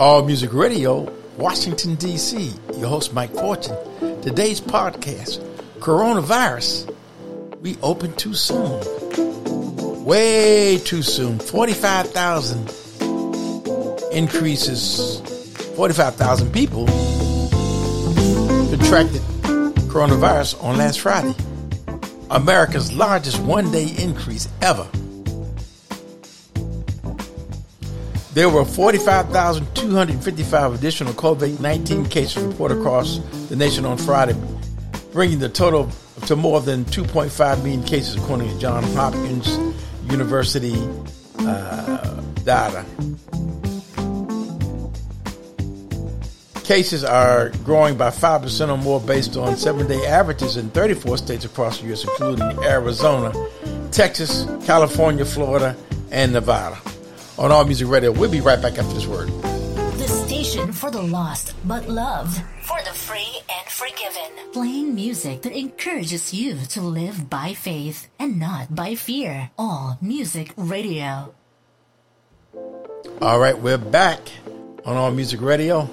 All Music Radio, Washington, D.C. Your host, Mike Fortune. Today's podcast Coronavirus. We opened too soon. Way too soon. 45,000 increases. 45,000 people contracted coronavirus on last Friday. America's largest one day increase ever. There were 45,255 additional COVID 19 cases reported across the nation on Friday, bringing the total to more than 2.5 million cases, according to Johns Hopkins University uh, data. Cases are growing by 5% or more based on seven day averages in 34 states across the U.S., including Arizona, Texas, California, Florida, and Nevada. On All Music Radio, we'll be right back after this word. The station for the lost but loved, for the free and forgiven. Playing music that encourages you to live by faith and not by fear. All Music Radio. All right, we're back on All Music Radio.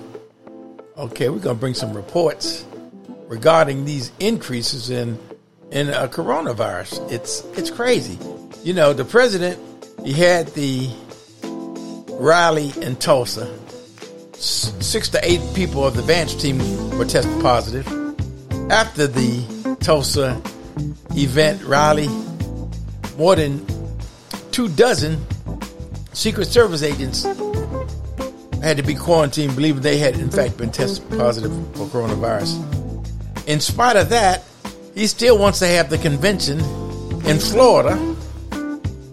Okay, we're going to bring some reports regarding these increases in in uh, coronavirus. It's it's crazy. You know, the president he had the rally in Tulsa. Six to eight people of the Vance team were tested positive. After the Tulsa event rally, more than two dozen Secret Service agents had to be quarantined, believing they had in fact been tested positive for coronavirus. In spite of that, he still wants to have the convention in Florida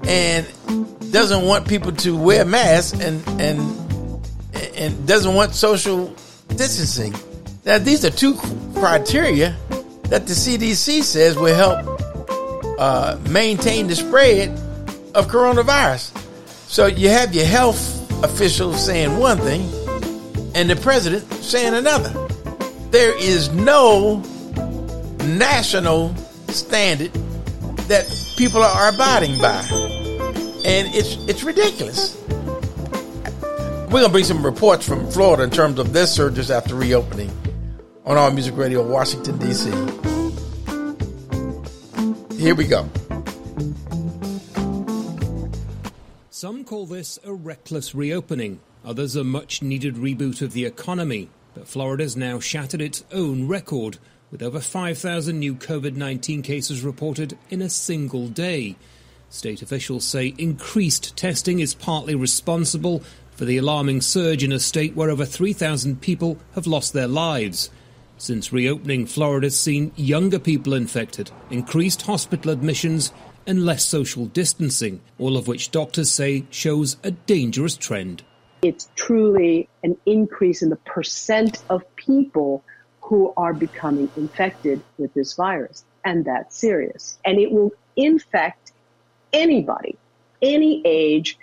and doesn't want people to wear masks and and and doesn't want social distancing. Now these are two criteria that the CDC says will help uh, maintain the spread of coronavirus. So you have your health officials saying one thing and the president saying another. There is no national standard that people are abiding by. And it's it's ridiculous. We're gonna bring some reports from Florida in terms of their surges after reopening on our Music Radio, Washington, DC. Here we go. Some call this a reckless reopening. Others a much needed reboot of the economy. But Florida's now shattered its own record, with over 5,000 new COVID 19 cases reported in a single day. State officials say increased testing is partly responsible for the alarming surge in a state where over 3,000 people have lost their lives. Since reopening, Florida's seen younger people infected, increased hospital admissions, and less social distancing, all of which doctors say shows a dangerous trend. It's truly an increase in the percent of people who are becoming infected with this virus. And that's serious. And it will infect anybody, any age,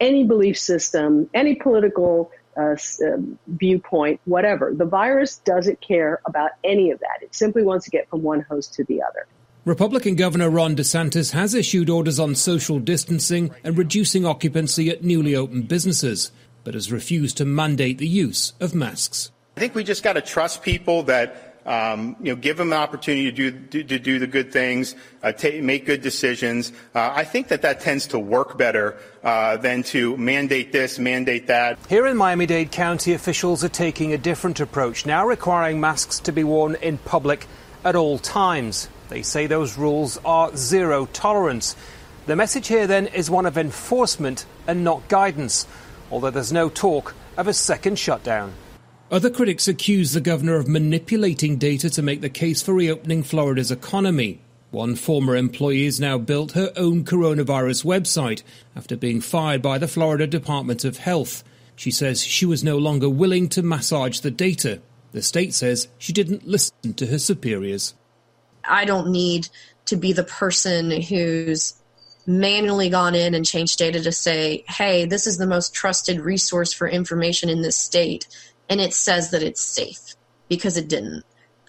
any belief system, any political uh, uh, viewpoint, whatever. The virus doesn't care about any of that. It simply wants to get from one host to the other. Republican Governor Ron DeSantis has issued orders on social distancing and reducing occupancy at newly opened businesses, but has refused to mandate the use of masks. I think we just got to trust people that um, you know, give them an opportunity to do, to do the good things, uh, take, make good decisions. Uh, I think that that tends to work better uh, than to mandate this, mandate that. Here in Miami-Dade County, officials are taking a different approach, now requiring masks to be worn in public at all times. They say those rules are zero tolerance. The message here then is one of enforcement and not guidance, although there's no talk of a second shutdown. Other critics accuse the governor of manipulating data to make the case for reopening Florida's economy. One former employee has now built her own coronavirus website after being fired by the Florida Department of Health. She says she was no longer willing to massage the data. The state says she didn't listen to her superiors. I don't need to be the person who's manually gone in and changed data to say, hey, this is the most trusted resource for information in this state. And it says that it's safe because it didn't.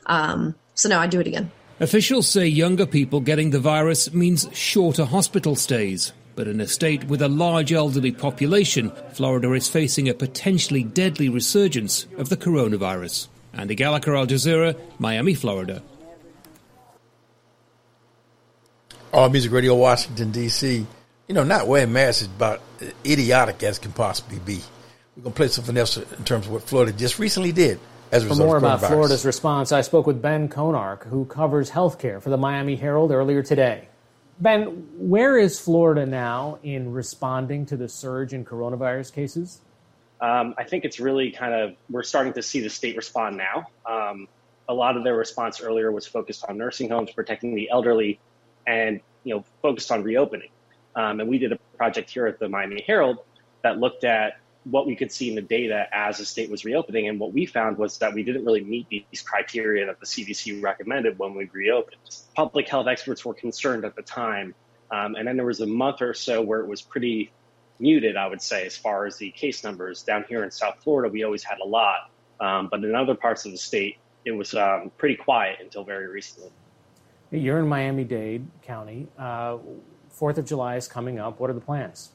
Um, so now I do it again. Officials say younger people getting the virus means shorter hospital stays. But in a state with a large elderly population, Florida is facing a potentially deadly resurgence of the coronavirus. Andy Gallagher, Al Jazeera, Miami, Florida. All Music Radio, Washington, D.C. You know, not wearing masks is about idiotic as can possibly be. We're going to play something else in terms of what Florida just recently did as a for result more about coronavirus. Florida's response, I spoke with Ben Conarck, who covers healthcare for the Miami Herald earlier today. Ben, where is Florida now in responding to the surge in coronavirus cases? Um, I think it's really kind of we're starting to see the state respond now. Um, a lot of their response earlier was focused on nursing homes, protecting the elderly, and you know focused on reopening. Um, and we did a project here at the Miami Herald that looked at what we could see in the data as the state was reopening. And what we found was that we didn't really meet these criteria that the CDC recommended when we reopened. Public health experts were concerned at the time. Um, and then there was a month or so where it was pretty muted, I would say, as far as the case numbers. Down here in South Florida, we always had a lot. Um, but in other parts of the state, it was um, pretty quiet until very recently. You're in Miami Dade County. Uh, Fourth of July is coming up. What are the plans?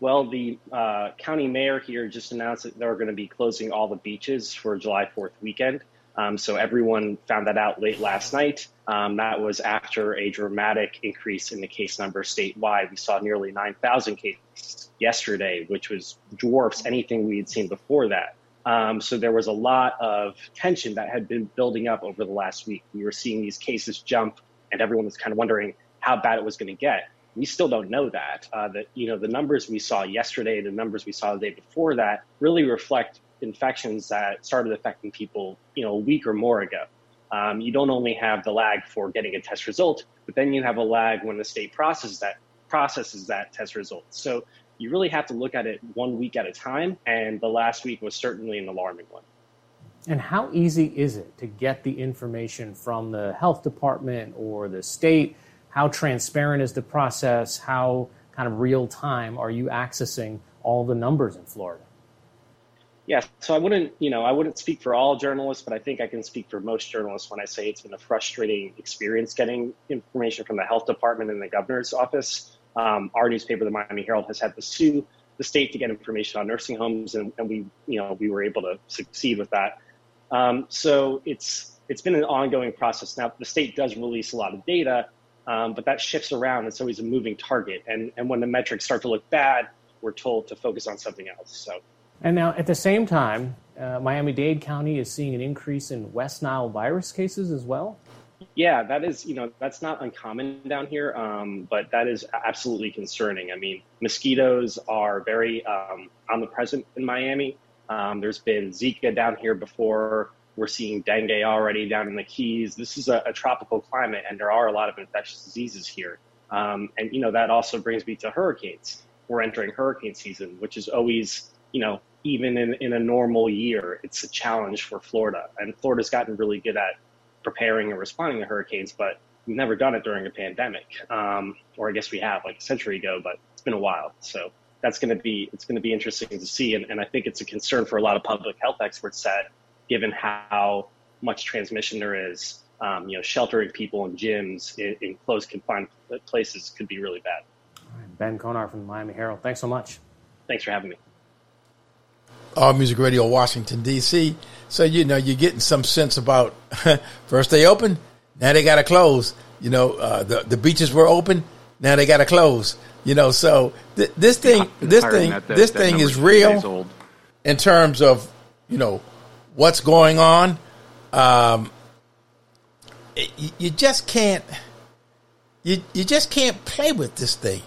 Well, the uh, county mayor here just announced that they're going to be closing all the beaches for July 4th weekend. Um, so everyone found that out late last night. Um, that was after a dramatic increase in the case number statewide. We saw nearly 9,000 cases yesterday, which was dwarfs anything we had seen before that. Um, so there was a lot of tension that had been building up over the last week. We were seeing these cases jump, and everyone was kind of wondering how bad it was going to get we still don't know that. Uh, that you know the numbers we saw yesterday, the numbers we saw the day before that, really reflect infections that started affecting people, you know, a week or more ago. Um, you don't only have the lag for getting a test result, but then you have a lag when the state processes that processes that test result. So you really have to look at it one week at a time, and the last week was certainly an alarming one. And how easy is it to get the information from the health department or the state? How transparent is the process? How kind of real time are you accessing all the numbers in Florida? Yeah, so I wouldn't, you know, I wouldn't speak for all journalists, but I think I can speak for most journalists when I say it's been a frustrating experience getting information from the health department and the governor's office. Um, our newspaper, the Miami Herald, has had to sue the state to get information on nursing homes, and, and we, you know, we were able to succeed with that. Um, so it's it's been an ongoing process. Now the state does release a lot of data, um, but that shifts around. It's always a moving target, and and when the metrics start to look bad, we're told to focus on something else. So. And now, at the same time, uh, Miami Dade County is seeing an increase in West Nile virus cases as well. Yeah, that is, you know, that's not uncommon down here, um, but that is absolutely concerning. I mean, mosquitoes are very um, omnipresent in Miami. Um, there's been Zika down here before. We're seeing dengue already down in the Keys. This is a, a tropical climate, and there are a lot of infectious diseases here. Um, and, you know, that also brings me to hurricanes. We're entering hurricane season, which is always, you know, even in, in a normal year, it's a challenge for Florida. And Florida's gotten really good at preparing and responding to hurricanes, but we've never done it during a pandemic. Um, or I guess we have like a century ago, but it's been a while. So that's going to be, it's going to be interesting to see. And, and I think it's a concern for a lot of public health experts that given how much transmission there is, um, you know, sheltering people in gyms in, in closed confined places could be really bad. Ben Conarck from the Miami Herald. Thanks so much. Thanks for having me. All Music Radio, Washington D.C. So you know you're getting some sense about first they open, now they got to close. You know uh, the the beaches were open, now they got to close. You know so th- this thing this thing that, that, this that thing is real old. in terms of you know what's going on. Um, you, you just can't you you just can't play with this thing.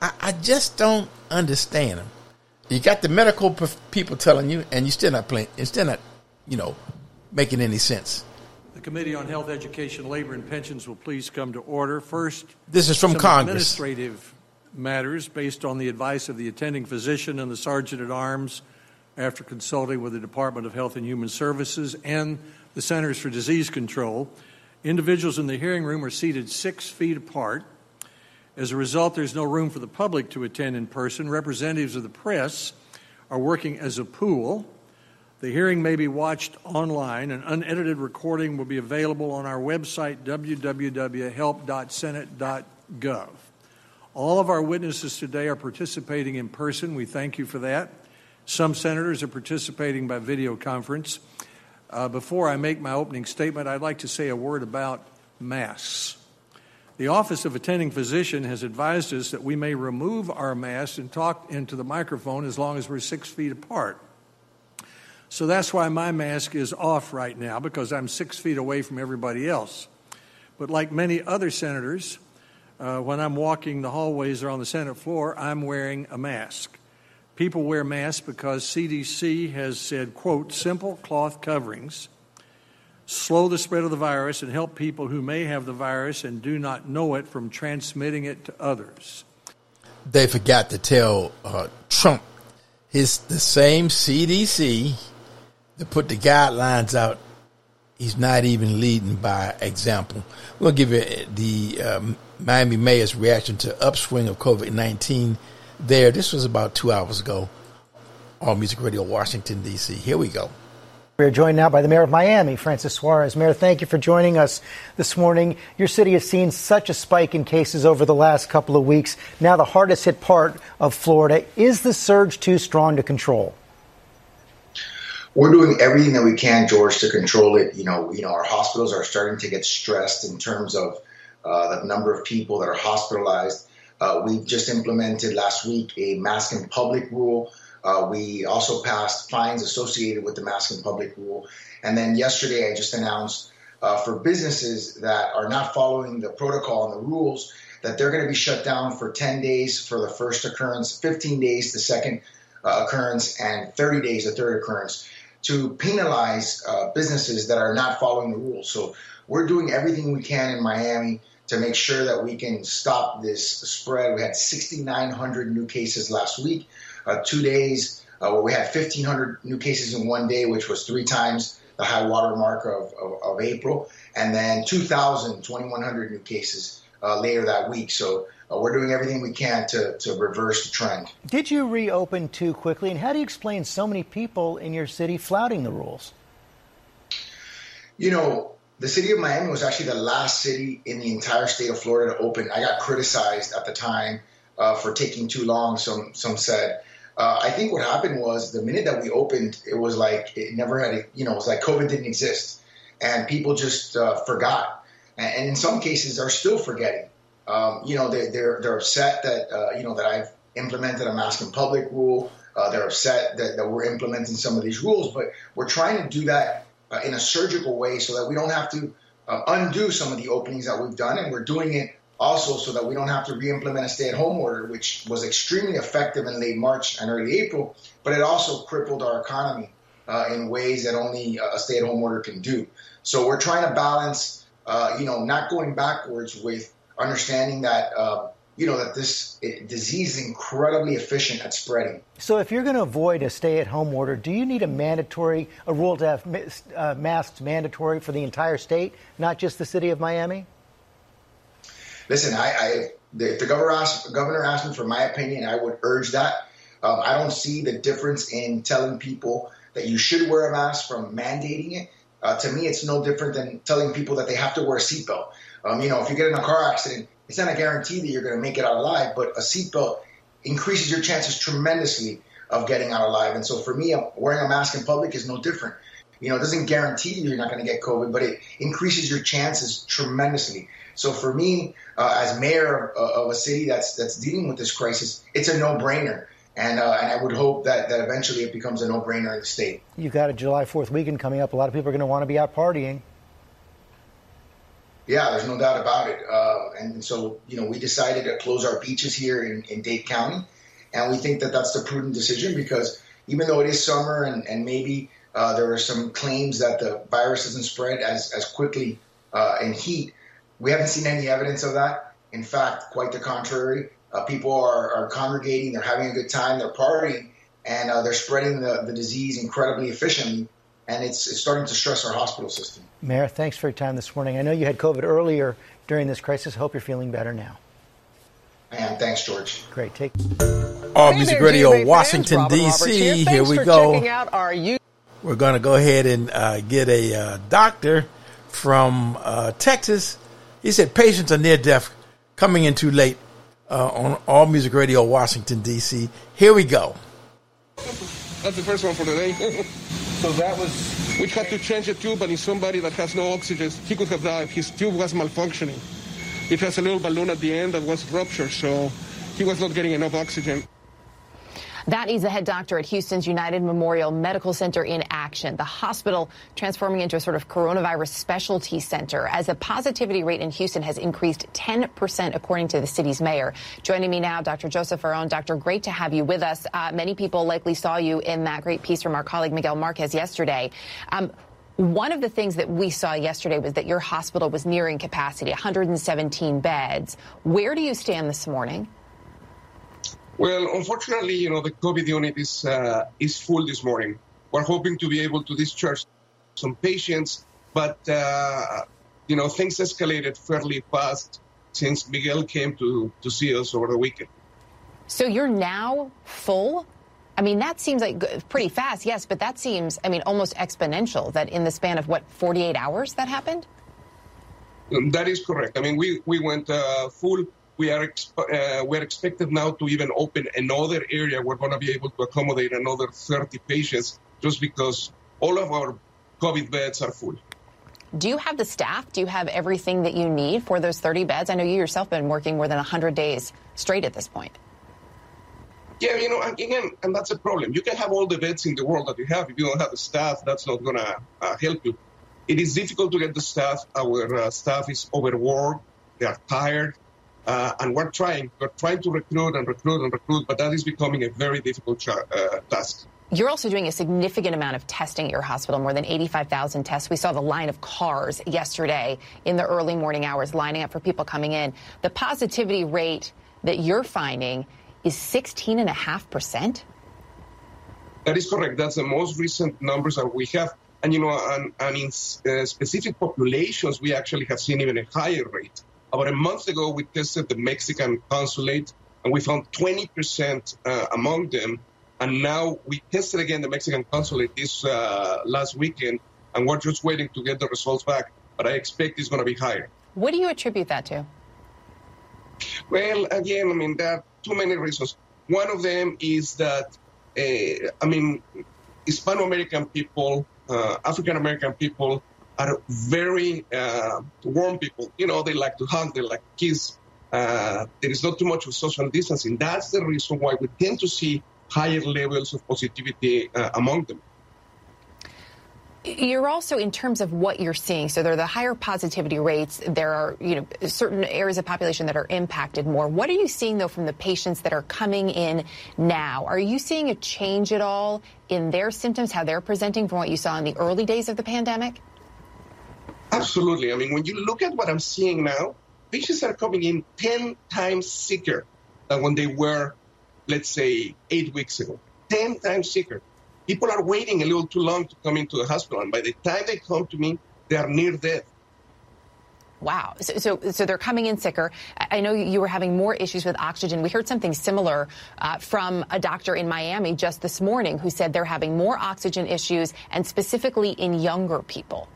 I, I just don't understand them. You got the medical prof- people telling you, and you still not playing. It's still not, you know, making any sense. The Committee on Health, Education, Labor, and Pensions will please come to order. First, This is from Congress. Administrative matters based on the advice of the attending physician and the sergeant at arms after consulting with the Department of Health and Human Services and the Centers for Disease Control. Individuals in the hearing room are seated six feet apart. As a result, there's no room for the public to attend in person. Representatives of the press are working as a pool. The hearing may be watched online. An unedited recording will be available on our website, www.help.senate.gov. All of our witnesses today are participating in person. We thank you for that. Some senators are participating by video conference. Uh, before I make my opening statement, I'd like to say a word about masks. The Office of Attending Physician has advised us that we may remove our masks and talk into the microphone as long as we're six feet apart. So that's why my mask is off right now because I'm six feet away from everybody else. But like many other senators, uh, when I'm walking the hallways or on the Senate floor, I'm wearing a mask. People wear masks because CDC has said, quote, simple cloth coverings slow the spread of the virus, and help people who may have the virus and do not know it from transmitting it to others. They forgot to tell uh, Trump his the same CDC that put the guidelines out. He's not even leading by example. We'll give you the um, Miami mayor's reaction to upswing of COVID nineteen. There, this was about two hours ago. All Music Radio, Washington D.C. Here we go. We are joined now by the mayor of Miami, Francis Suarez. Mayor, thank you for joining us this morning. Your city has seen such a spike in cases over the last couple of weeks. Now, the hardest hit part of Florida. Is the surge too strong to control? We're doing everything that we can, George, to control it. You know, you know, our hospitals are starting to get stressed in terms of uh, the number of people that are hospitalized. Uh, we just implemented last week a mask in public rule uh, we also passed fines associated with the mask in public rule. And then yesterday, I just announced uh, for businesses that are not following the protocol and the rules that they're going to be shut down for 10 days for the first occurrence, 15 days the second uh, occurrence, and 30 days the third occurrence to penalize uh, businesses that are not following the rules. So we're doing everything we can in Miami to make sure that we can stop this spread. We had 6,900 new cases last week uh, two days uh, where we had 1,500 new cases in one day, which was three times the high water mark of, of, of April, and then 2,000, 2,100 new cases uh, later that week. So uh, we're doing everything we can to, to reverse the trend. Did you reopen too quickly? And how do you explain so many people in your city flouting the rules? You know, the city of Miami was actually the last city in the entire state of Florida to open. I got criticized at the time uh, for taking too long, some, some said. Uh, I think what happened was the minute that we opened, it was like it never had, you know, it was like COVID didn't exist, and people just uh, forgot, and, and, in some cases are still forgetting. Um, you know, they, are they're they're upset that uh, you know that I've implemented a mask in public rule. Uh, they're upset that, that we're implementing some of these rules, but we're trying to do that uh, in a surgical way so that we don't have to uh, undo some of the openings that we've done, and we're doing it also so that we don't have to re-implement a stay-at-home order, which was extremely effective in late March and early April, but it also crippled our economy uh, in ways that only a stay-at-home order can do. So we're trying to balance, uh, you know, not going backwards with understanding that, uh, you know, that this disease is incredibly efficient at spreading. So if you're going to avoid a stay-at-home order, do you need a mandatory, a rule to have uh, masks mandatory for the entire state, not just the city of Miami? listen, I, I the, the governor asked, governor asked me for my opinion. I would urge that. Um, I don't see the difference in telling people that you should wear a mask from mandating it. Uh, to me, it's no different than telling people that they have to wear a seatbelt. Um, you know, if you get in a car accident, it's not a guarantee that you're going to make it out alive, but a seatbelt increases your chances tremendously of getting out alive. And so for me, wearing a mask in public is no different. You know, it doesn't guarantee you you're not going to get COVID, but it increases your chances tremendously. So for me, uh, as mayor of, of, a city that's that's dealing with this crisis, it's a no-brainer. And, uh, and I would hope that, that eventually it becomes a no-brainer in the state. You've got a July 4th weekend coming up. A lot of people are going to want to be out partying. Yeah, there's no doubt about it. Uh, and so, you know, we decided to close our beaches here in, in Dade County. And we think that that's the prudent decision because even though it is summer and, and maybe uh, there are some claims that the virus doesn't spread as, as quickly uh, in heat, we haven't seen any evidence of that. In fact, quite the contrary. Uh, people are, are, congregating, they're having a good time, they're partying, and uh, they're spreading the, the disease incredibly efficiently. And it's, it's starting to stress our hospital system. Mayor, thanks for your time this morning. I know you had COVID earlier during this crisis. Hope you're feeling better now. I am. Thanks, George. Great. Take. All hey Music Radio, Washington, D.C. Here, here we go. We're going to go ahead and uh, get a uh, doctor from uh, Texas he said patients are near death coming in too late uh, on All Music Radio, Washington, D.C. Here we go. That's the first one for today. so that was. We had to change the tube, and in somebody that has no oxygen, he could have died. His tube was malfunctioning. It has a little balloon at the end that was ruptured, so he was not getting enough oxygen. That is the head doctor at Houston's United Memorial Medical Center in action. The hospital transforming into a sort of coronavirus specialty center as the positivity rate in Houston has increased 10%, according to the city's mayor. Joining me now, Dr. Joseph Varon. Doctor, great to have you with us. Uh, many people likely saw you in that great piece from our colleague Miguel Marquez yesterday. Um, one of the things that we saw yesterday was that your hospital was nearing capacity, 117 beds. Where do you stand this morning? Well, unfortunately, you know, the COVID unit is, uh, is full this morning. We're hoping to be able to discharge some patients, but, uh, you know, things escalated fairly fast since Miguel came to, to see us over the weekend. So you're now full? I mean, that seems like pretty fast, yes, but that seems, I mean, almost exponential that in the span of what, 48 hours that happened? That is correct. I mean, we, we went uh, full we are uh, we're expected now to even open another area. We're going to be able to accommodate another 30 patients just because all of our COVID beds are full. Do you have the staff? Do you have everything that you need for those 30 beds? I know you yourself have been working more than 100 days straight at this point. Yeah, you know, again, and that's a problem. You can have all the beds in the world that you have. If you don't have the staff, that's not going to uh, help you. It is difficult to get the staff. Our uh, staff is overworked. They are tired. Uh, and we're trying, we're trying to recruit and recruit and recruit, but that is becoming a very difficult uh, task. You're also doing a significant amount of testing at your hospital, more than 85,000 tests. We saw the line of cars yesterday in the early morning hours lining up for people coming in. The positivity rate that you're finding is 16.5%? That is correct. That's the most recent numbers that we have. And, you know, and, and in uh, specific populations, we actually have seen even a higher rate. About a month ago, we tested the Mexican consulate and we found 20% uh, among them. And now we tested again the Mexican consulate this uh, last weekend, and we're just waiting to get the results back. But I expect it's going to be higher. What do you attribute that to? Well, again, I mean, there are too many reasons. One of them is that, uh, I mean, Hispano American people, uh, African American people, are very uh, warm people. You know, they like to hug, they like to kiss. Uh, there is not too much of social distancing. That's the reason why we tend to see higher levels of positivity uh, among them. You're also, in terms of what you're seeing, so there are the higher positivity rates. There are, you know, certain areas of population that are impacted more. What are you seeing, though, from the patients that are coming in now? Are you seeing a change at all in their symptoms, how they're presenting from what you saw in the early days of the pandemic? Absolutely. I mean, when you look at what I'm seeing now, patients are coming in 10 times sicker than when they were, let's say, eight weeks ago. 10 times sicker. People are waiting a little too long to come into the hospital, and by the time they come to me, they are near death. Wow. So, so, so, they're coming in sicker. I know you were having more issues with oxygen. We heard something similar uh, from a doctor in Miami just this morning who said they're having more oxygen issues and specifically in younger people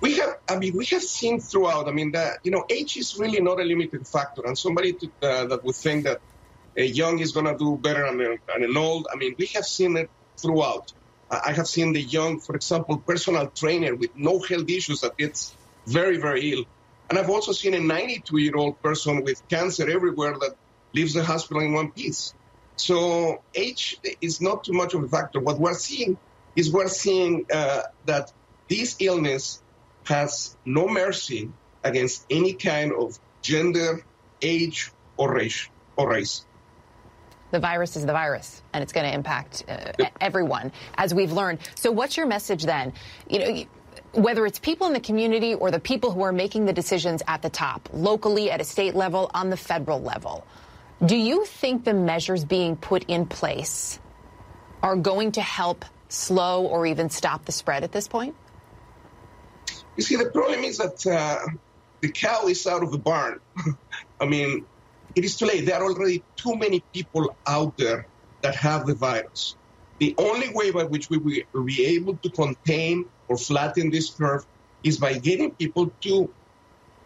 we have, I mean, we have seen throughout. I mean, that you know, age is really not a limiting factor, and somebody to, uh, that would think that a young is going to do better than, than an old. I mean, we have seen it throughout. I have seen the young, for example, personal trainer with no health issues that gets very, very ill. And I've also seen a 92 year old person with cancer everywhere that leaves the hospital in one piece. So age is not too much of a factor. What we're seeing is we're seeing uh, that this illness has no mercy against any kind of gender, age, or race. Or race. The virus is the virus, and it's going to impact uh, yep. everyone, as we've learned. So, what's your message then? You know, whether it's people in the community or the people who are making the decisions at the top, locally, at a state level, on the federal level, do you think the measures being put in place are going to help slow or even stop the spread at this point? You see, the problem is that uh, the cow is out of the barn. I mean, it is too late. There are already too many people out there that have the virus. The only way by which we will be able to contain or flatten this curve is by getting people to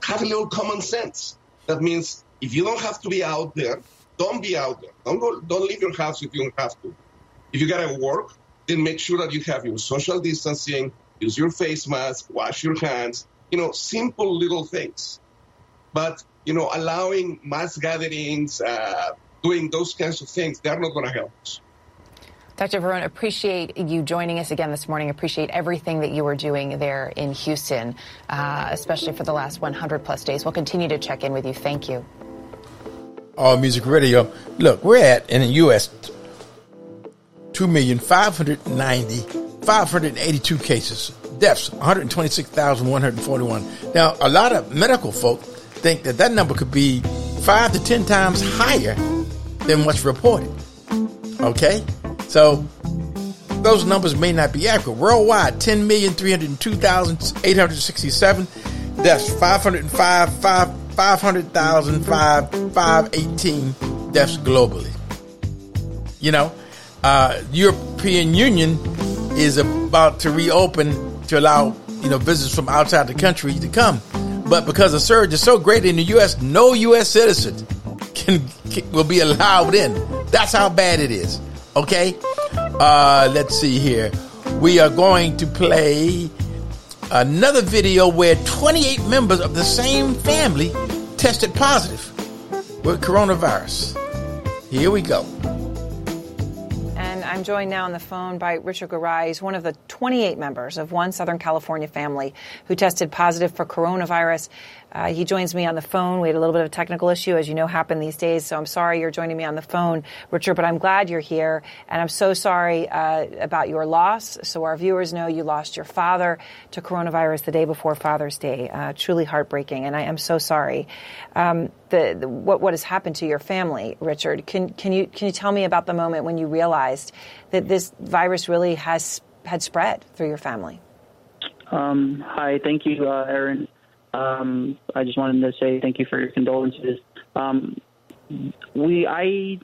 have a little common sense. That means If you don't have to be out there, don't be out there. Don't go, don't leave your house if you don't have to. If you gotta work, then make sure that you have your social distancing, use your face mask, wash your hands, you know, simple little things. But, you know, allowing mass gatherings, uh, doing those kinds of things, they're not going to help us. Dr. Varon, appreciate you joining us again this morning. Appreciate everything that you are doing there in Houston, uh, especially for the last 100 plus days. We'll continue to check in with you. Thank you. All Music Radio. Look, we're at in the U.S. 2,590, 582 cases, deaths 126,141. Now, a lot of medical folk think that that number could be five to ten times higher than what's reported. Okay? So those numbers may not be accurate. Worldwide, 10,302,867 deaths, 505, 500,000, 518 deaths globally. You know, uh, European Union is about to reopen to allow, you know, visitors from outside the country to come. But because the surge is so great in the U.S., no U.S. citizen can, can will be allowed in. That's how bad it is. Okay? Uh, let's see here. We are going to play another video where 28 members of the same family tested positive with coronavirus. Here we go. I'm joined now on the phone by Richard Garay. He's one of the 28 members of one Southern California family who tested positive for coronavirus. Uh, he joins me on the phone. We had a little bit of a technical issue, as you know, happen these days. So I'm sorry you're joining me on the phone, Richard, but I'm glad you're here. And I'm so sorry uh, about your loss. So our viewers know you lost your father to coronavirus the day before Father's Day. Uh, truly heartbreaking. And I am so sorry. Um, the, the, what, what has happened to your family, Richard? Can, can, you, can you tell me about the moment when you realized that this virus really has had spread through your family? Um, hi, thank you, uh, Aaron. Um, I just wanted to say thank you for your condolences. Um, we I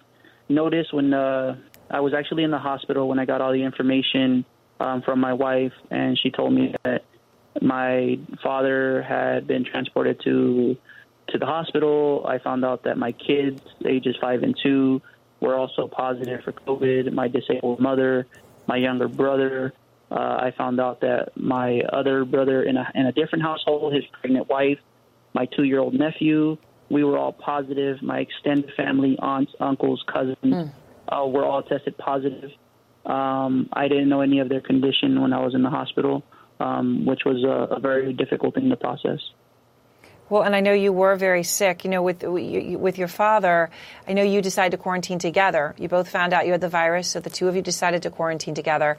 noticed when uh, I was actually in the hospital when I got all the information um, from my wife, and she told me that my father had been transported to to the hospital. I found out that my kids, ages five and two, were also positive for COVID. My disabled mother, my younger brother, uh, I found out that my other brother in a in a different household, his pregnant wife, my two year old nephew, we were all positive. My extended family, aunts, uncles, cousins, mm. uh, were all tested positive. Um, I didn't know any of their condition when I was in the hospital, um, which was a, a very difficult thing to process. Well, and I know you were very sick. You know, with with your father, I know you decided to quarantine together. You both found out you had the virus, so the two of you decided to quarantine together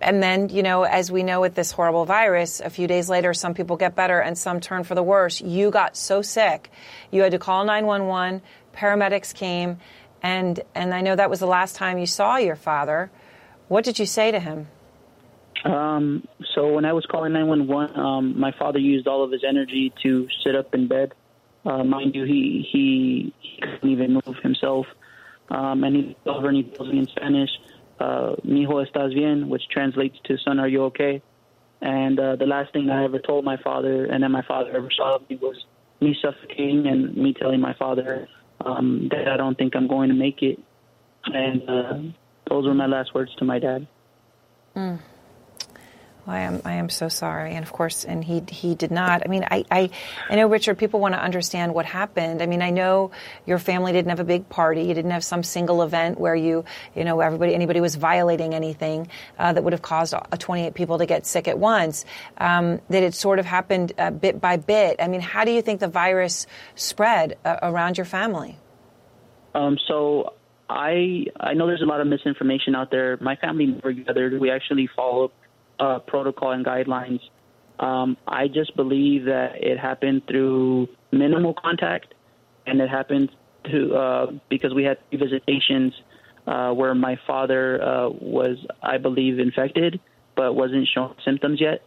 and then, you know, as we know with this horrible virus, a few days later, some people get better and some turn for the worse. You got so sick, you had to call 911. Paramedics came, and and I know that was the last time you saw your father. What did you say to him? Um, so when I was calling 911, um, my father used all of his energy to sit up in bed. Uh, mind you, he, he, couldn't even move himself. Um, and he over and he tells me in Spanish, uh, "Mijo, estás bien," which translates to "Son, are you okay?" And uh, the last thing I ever told my father, and then my father ever saw me, was me suffocating and me telling my father um, that I don't think I'm going to make it. And uh, those were my last words to my dad. Mm. I am I am so sorry, and of course, and he he did not. I mean, I I, I know Richard. People want to understand what happened. I mean, I know your family didn't have a big party. You didn't have some single event where you you know everybody anybody was violating anything uh, that would have caused 28 people to get sick at once. Um, that it sort of happened uh, bit by bit. I mean, how do you think the virus spread uh, around your family? Um, so I I know there's a lot of misinformation out there. My family never gathered. We actually followed uh, protocol and guidelines. Um, I just believe that it happened through minimal contact, and it happened to uh, because we had visitations uh, where my father uh, was, I believe, infected but wasn't showing symptoms yet.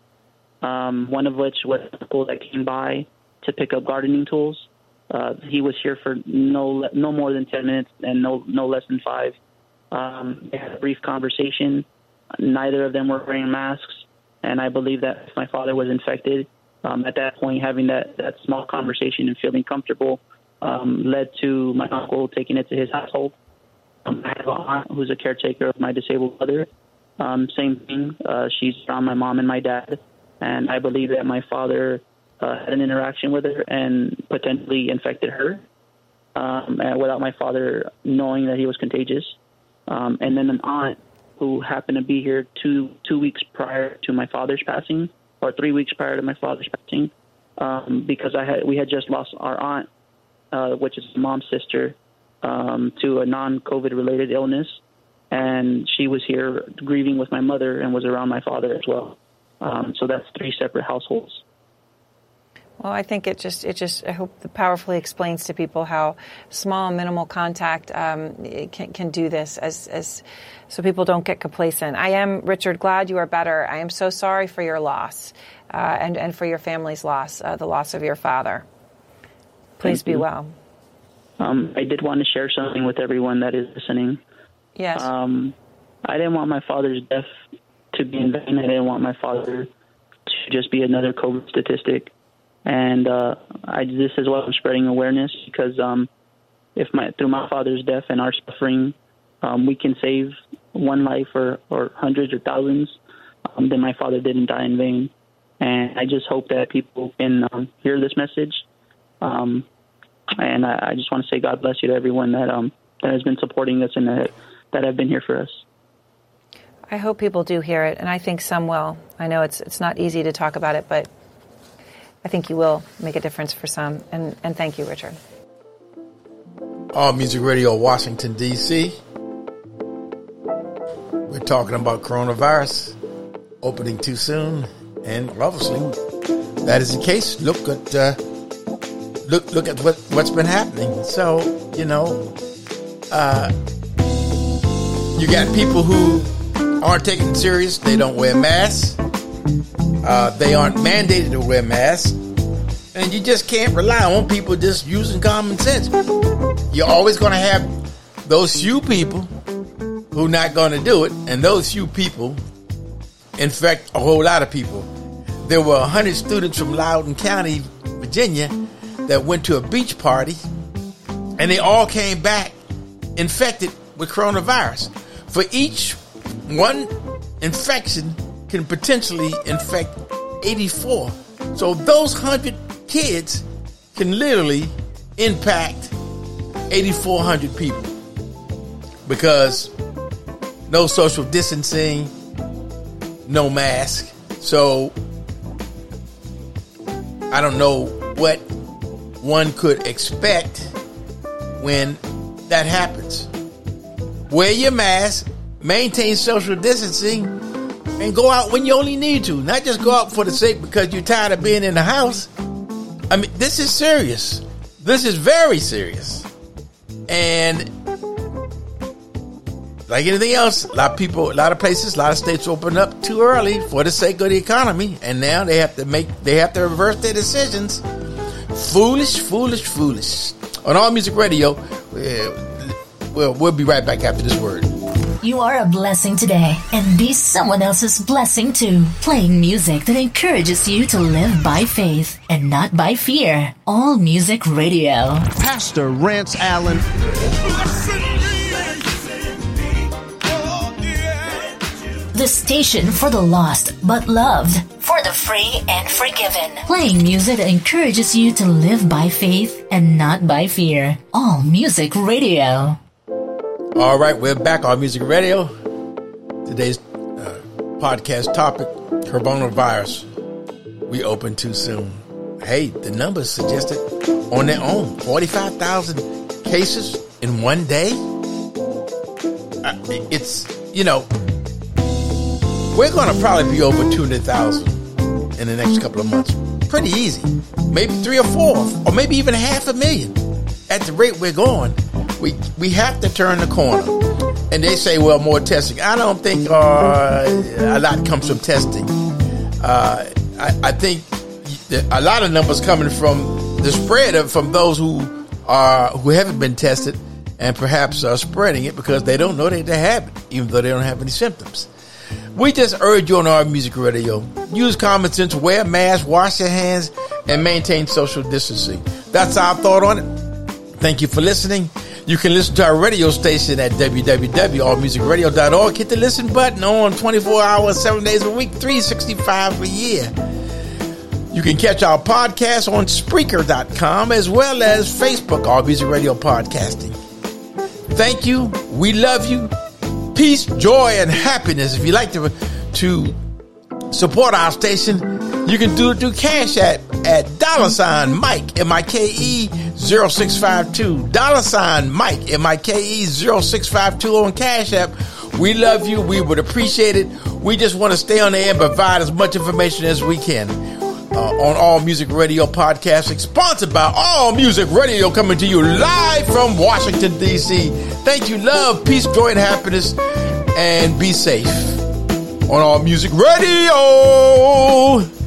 Um, one of which was a couple that came by to pick up gardening tools. Uh, he was here for no no more than ten minutes and no no less than five. Um, they had a brief conversation. Neither of them were wearing masks, and I believe that if my father was infected, um, at that point, having that, that small conversation and feeling comfortable um, led to my uncle taking it to his household. Um, I have an aunt who's a caretaker of my disabled mother. Um, same thing. Uh, she's around my mom and my dad, and I believe that my father uh, had an interaction with her and potentially infected her um, without my father knowing that he was contagious. Um, and then an aunt who happened to be here two two weeks prior to my father's passing, or three weeks prior to my father's passing, um, because I had we had just lost our aunt, uh, which is mom's sister, um, to a non-COVID related illness, and she was here grieving with my mother and was around my father as well. Um, so that's three separate households. Well, I think it just it just I hope powerfully explains to people how small minimal contact um, can can do this as as so people don't get complacent. I am Richard glad you are better. I am so sorry for your loss uh, and and for your family's loss, uh, the loss of your father. Please be well. Um, I did want to share something with everyone that is listening. Yes. Um, I didn't want my father's death to be in vain. I didn't want my father to just be another COVID statistic. And uh, I, this is why I'm spreading awareness because um, if my through my father's death and our suffering, um, we can save one life or, or hundreds or thousands, um, then my father didn't die in vain. And I just hope that people can um, hear this message. Um, and I, I just want to say God bless you to everyone that um, that has been supporting us and that, that have been here for us. I hope people do hear it, and I think some will. I know it's it's not easy to talk about it, but I think you will make a difference for some. And and thank you, Richard. All Music Radio, Washington, D.C. We're talking about coronavirus opening too soon, and obviously that is the case. Look at uh, look look at what what's been happening. So you know, uh, you got people who aren't taking it serious. They don't wear masks. Uh, they aren't mandated to wear masks, and you just can't rely on people just using common sense. You're always going to have those few people who are not going to do it, and those few people infect a whole lot of people. There were 100 students from Loudoun County, Virginia, that went to a beach party, and they all came back infected with coronavirus. For each one infection can potentially infect 84. So those 100 kids can literally impact 8,400 people because no social distancing, no mask. So I don't know what one could expect when that happens. Wear your mask, maintain social distancing, and go out when you only need to. Not just go out for the sake because you're tired of being in the house. I mean, this is serious. This is very serious. And like anything else, a lot of people, a lot of places, a lot of states open up too early for the sake of the economy, and now they have to make, they have to reverse their decisions. Foolish, foolish, foolish. On All Music Radio, uh, well, we'll be right back after this word. You are a blessing today, and be someone else's blessing too. Playing music that encourages you to live by faith and not by fear. All Music Radio. Pastor Rance Allen. The station for the lost but loved, for the free and forgiven. Playing music that encourages you to live by faith and not by fear. All Music Radio. All right, we're back on Music Radio. Today's uh, podcast topic coronavirus. We open too soon. Hey, the numbers suggested on their own 45,000 cases in one day. Uh, it's, you know, we're going to probably be over 200,000 in the next couple of months. Pretty easy. Maybe three or four, or maybe even half a million. At the rate we're going, we we have to turn the corner. And they say, well, more testing. I don't think uh, a lot comes from testing. Uh, I, I think a lot of numbers coming from the spread of from those who are who haven't been tested and perhaps are spreading it because they don't know they have it, even though they don't have any symptoms. We just urge you on our music radio. Use common sense, wear masks, wash your hands, and maintain social distancing. That's our thought on it. Thank you for listening. You can listen to our radio station at www.allmusicradio.org. Hit the listen button on 24 hours, 7 days a week, 365 a year. You can catch our podcast on Spreaker.com as well as Facebook, All Music Radio Podcasting. Thank you. We love you. Peace, joy, and happiness. If you'd like to, to support our station, you can do it through Cash App at dollar sign Mike, M-I-K-E 0652. Dollar sign Mike, M-I-K-E 0652 on Cash App. We love you. We would appreciate it. We just want to stay on the air and provide as much information as we can. Uh, on All Music Radio podcasting, sponsored by All Music Radio, coming to you live from Washington, D.C. Thank you, love, peace, joy, and happiness, and be safe on All Music Radio.